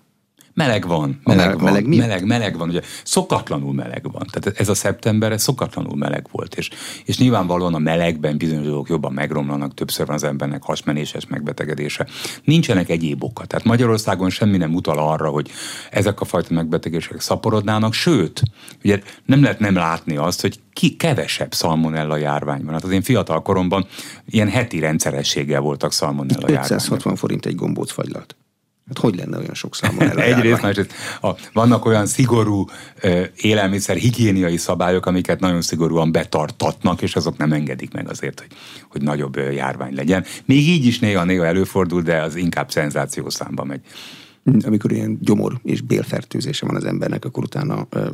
Meleg van, meleg, van, meleg, meleg, meleg van, ugye szokatlanul meleg van. Tehát ez a szeptember ez szokatlanul meleg volt, és, és nyilvánvalóan a melegben bizonyos dolgok jobban megromlanak, többször van az embernek hasmenéses megbetegedése. Nincsenek egyéb oka. Tehát Magyarországon semmi nem utal arra, hogy ezek a fajta megbetegedések szaporodnának, sőt, ugye nem lehet nem látni azt, hogy ki kevesebb szalmonella járvány van. Hát az én fiatal koromban ilyen heti rendszerességgel voltak szalmonella járványok. 560 forint egy gombócfagylalt. Hát hogy lenne olyan sok számon Egyrészt, másrészt a, vannak olyan szigorú ö, élelmiszer higiéniai szabályok, amiket nagyon szigorúan betartatnak, és azok nem engedik meg azért, hogy, hogy nagyobb ö, járvány legyen. Még így is néha-néha előfordul, de az inkább szenzációszámba megy. Amikor ilyen gyomor és bélfertőzése van az embernek, akkor utána ö,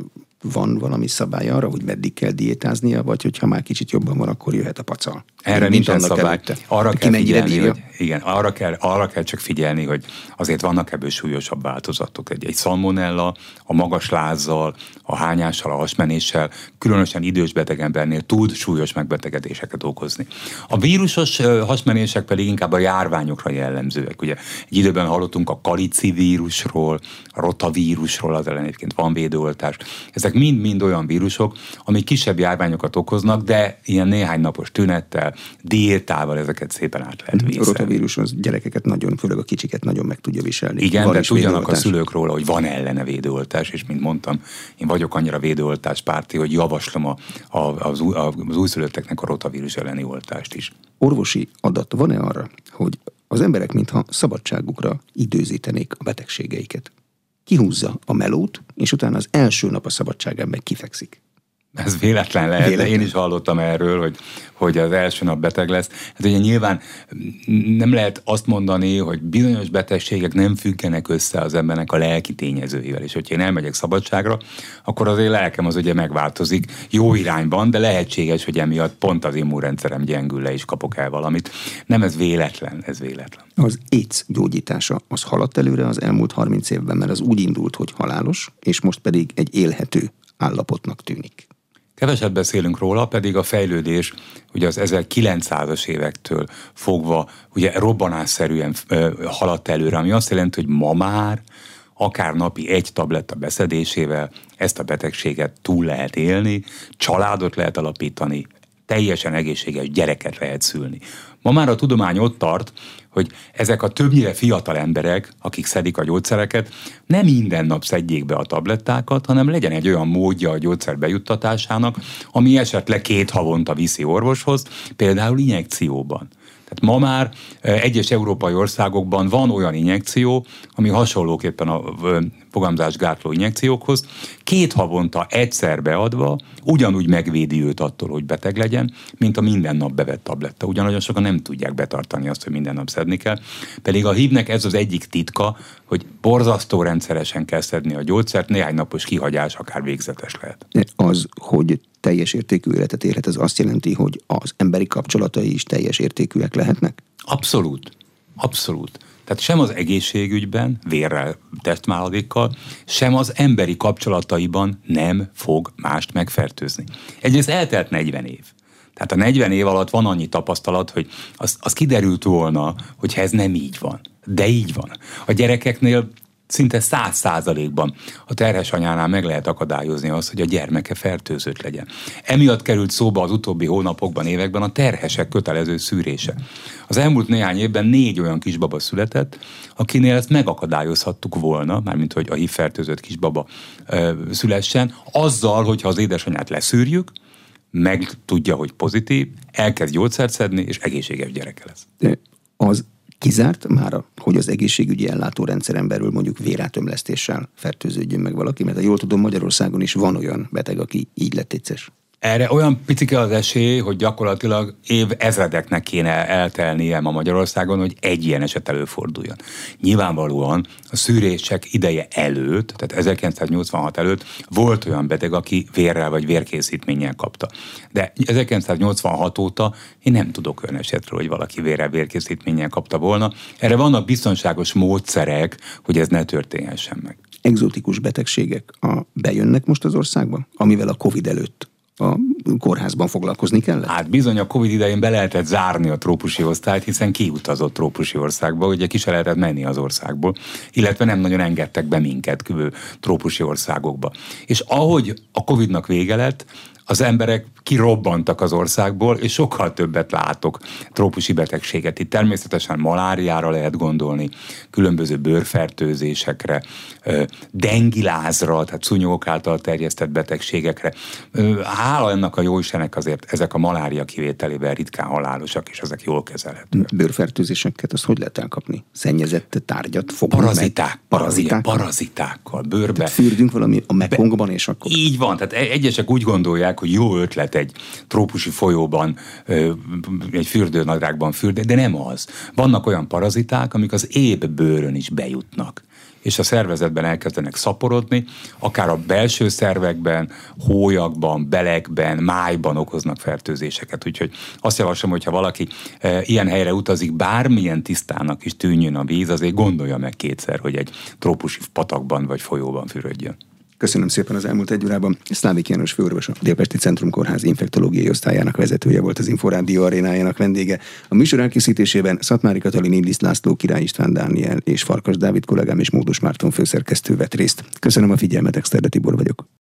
van valami szabály arra, hogy meddig kell diétáznia, vagy hogyha már kicsit jobban van, akkor jöhet a pacal. Erre nincsen szabály. Előtte. Arra kell figyelni, hogy, igen, arra kell, arra kell csak figyelni, hogy azért vannak ebből súlyosabb változatok. Egy, egy szalmonella, a magas lázzal, a hányással, a hasmenéssel, különösen idős betegembernél tud súlyos megbetegedéseket okozni. A vírusos hasmenések pedig inkább a járványokra jellemzőek. Ugye egy időben hallottunk a kalici vírusról, a rotavírusról, az ellen egyébként van védőoltás. Ezek mind-mind olyan vírusok, amik kisebb járványokat okoznak, de ilyen néhány napos tünettel, diétával ezeket szépen át lehet vészelni. A rotavírus az gyerekeket nagyon, főleg a kicsiket nagyon meg tudja viselni. Igen, de tudjanak a szülők róla, hogy van ellene védőoltás, és mint mondtam, én vagyok annyira védőoltás párti, hogy javaslom a, a, az, az újszülötteknek a rotavírus elleni oltást is. Orvosi adat van-e arra, hogy az emberek mintha szabadságukra időzítenék a betegségeiket? Kihúzza a melót, és utána az első nap a szabadságán meg kifekszik. Ez véletlen lehet, véletlen. de én is hallottam erről, hogy, hogy az első nap beteg lesz. Hát ugye nyilván nem lehet azt mondani, hogy bizonyos betegségek nem függenek össze az embernek a lelki tényezőivel, és hogyha én elmegyek szabadságra, akkor azért lelkem az ugye megváltozik jó irányban, de lehetséges, hogy emiatt pont az immunrendszerem gyengül le, és kapok el valamit. Nem, ez véletlen, ez véletlen. Az AIDS gyógyítása az haladt előre az elmúlt 30 évben, mert az úgy indult, hogy halálos, és most pedig egy élhető állapotnak tűnik. Keveset beszélünk róla, pedig a fejlődés ugye az 1900-as évektől fogva ugye robbanásszerűen haladt előre, ami azt jelenti, hogy ma már akár napi egy tabletta beszedésével ezt a betegséget túl lehet élni, családot lehet alapítani, teljesen egészséges gyereket lehet szülni. Ma már a tudomány ott tart, hogy ezek a többnyire fiatal emberek, akik szedik a gyógyszereket, nem minden nap szedjék be a tablettákat, hanem legyen egy olyan módja a gyógyszer bejuttatásának, ami esetleg két havonta viszi orvoshoz, például injekcióban. Tehát ma már egyes európai országokban van olyan injekció, ami hasonlóképpen a fogamzásgátló injekciókhoz, két havonta egyszer beadva ugyanúgy megvédi őt attól, hogy beteg legyen, mint a minden nap bevett tabletta. Ugyanolyan sokan nem tudják betartani azt, hogy minden nap szedni kell. Pedig a hívnek ez az egyik titka, hogy borzasztó rendszeresen kell szedni a gyógyszert, néhány napos kihagyás akár végzetes lehet. Az, hogy teljes értékű életet élhet, ez azt jelenti, hogy az emberi kapcsolatai is teljes értékűek lehetnek? Abszolút. Abszolút. Tehát sem az egészségügyben, vérrel, testmáladékkal, sem az emberi kapcsolataiban nem fog mást megfertőzni. Egyrészt eltelt 40 év. Tehát a 40 év alatt van annyi tapasztalat, hogy az, az kiderült volna, hogy ez nem így van. De így van. A gyerekeknél szinte száz százalékban a terhes anyánál meg lehet akadályozni azt, hogy a gyermeke fertőzött legyen. Emiatt került szóba az utóbbi hónapokban, években a terhesek kötelező szűrése. Az elmúlt néhány évben négy olyan kisbaba született, akinél ezt megakadályozhattuk volna, mármint hogy a hívfertőzött kisbaba ö, szülessen, azzal, hogyha az édesanyát leszűrjük, meg tudja, hogy pozitív, elkezd gyógyszert szedni, és egészséges gyereke lesz. De az kizárt már, hogy az egészségügyi ellátórendszeren belül mondjuk vérátömlesztéssel fertőződjön meg valaki, mert ha jól tudom, Magyarországon is van olyan beteg, aki így lett egyszer. Erre olyan picike az esély, hogy gyakorlatilag év ezredeknek kéne eltelnie ma Magyarországon, hogy egy ilyen eset előforduljon. Nyilvánvalóan a szűrések ideje előtt, tehát 1986 előtt volt olyan beteg, aki vérrel vagy vérkészítménnyel kapta. De 1986 óta én nem tudok olyan esetről, hogy valaki vérrel vérkészítménnyel kapta volna. Erre vannak biztonságos módszerek, hogy ez ne történhessen meg. Exotikus betegségek a, bejönnek most az országba, amivel a Covid előtt a kórházban foglalkozni kellett? Hát bizony a Covid idején be lehetett zárni a trópusi osztályt, hiszen kiutazott trópusi országba, ugye ki se lehetett menni az országból, illetve nem nagyon engedtek be minket trópusi országokba. És ahogy a Covidnak vége lett, az emberek kirobbantak az országból, és sokkal többet látok trópusi betegséget. Itt természetesen maláriára lehet gondolni, különböző bőrfertőzésekre, dengilázra, tehát szúnyogok által terjesztett betegségekre. Hála ennek a jó Istennek azért ezek a malária kivételével ritkán halálosak, és ezek jól kezelhetőek. Bőrfertőzéseket azt hogy lehet elkapni? Szennyezett tárgyat fogunk Paraziták. Meg? Paraziták? Parazitákkal, bőrbe. Tehát fürdünk valami a mekongban, és akkor... Így van, tehát egyesek úgy gondolják, hogy jó ötlet egy trópusi folyóban, egy fürdőnadrágban fürdő, de nem az. Vannak olyan paraziták, amik az épp bőrön is bejutnak és a szervezetben elkezdenek szaporodni, akár a belső szervekben, hólyakban, belekben, májban okoznak fertőzéseket. Úgyhogy azt javaslom, hogyha valaki ilyen helyre utazik, bármilyen tisztának is tűnjön a víz, azért gondolja meg kétszer, hogy egy trópusi patakban vagy folyóban fürödjön. Köszönöm szépen az elmúlt egy órában. Szlávik János főorvos, a Délpesti Centrum Kórház infektológiai osztályának vezetője volt az Inforádió arénájának vendége. A műsor elkészítésében Szatmári Katalin Indis László, Király István Dániel és Farkas Dávid kollégám és Módos Márton főszerkesztő vett részt. Köszönöm a figyelmet, Exterde Tibor vagyok.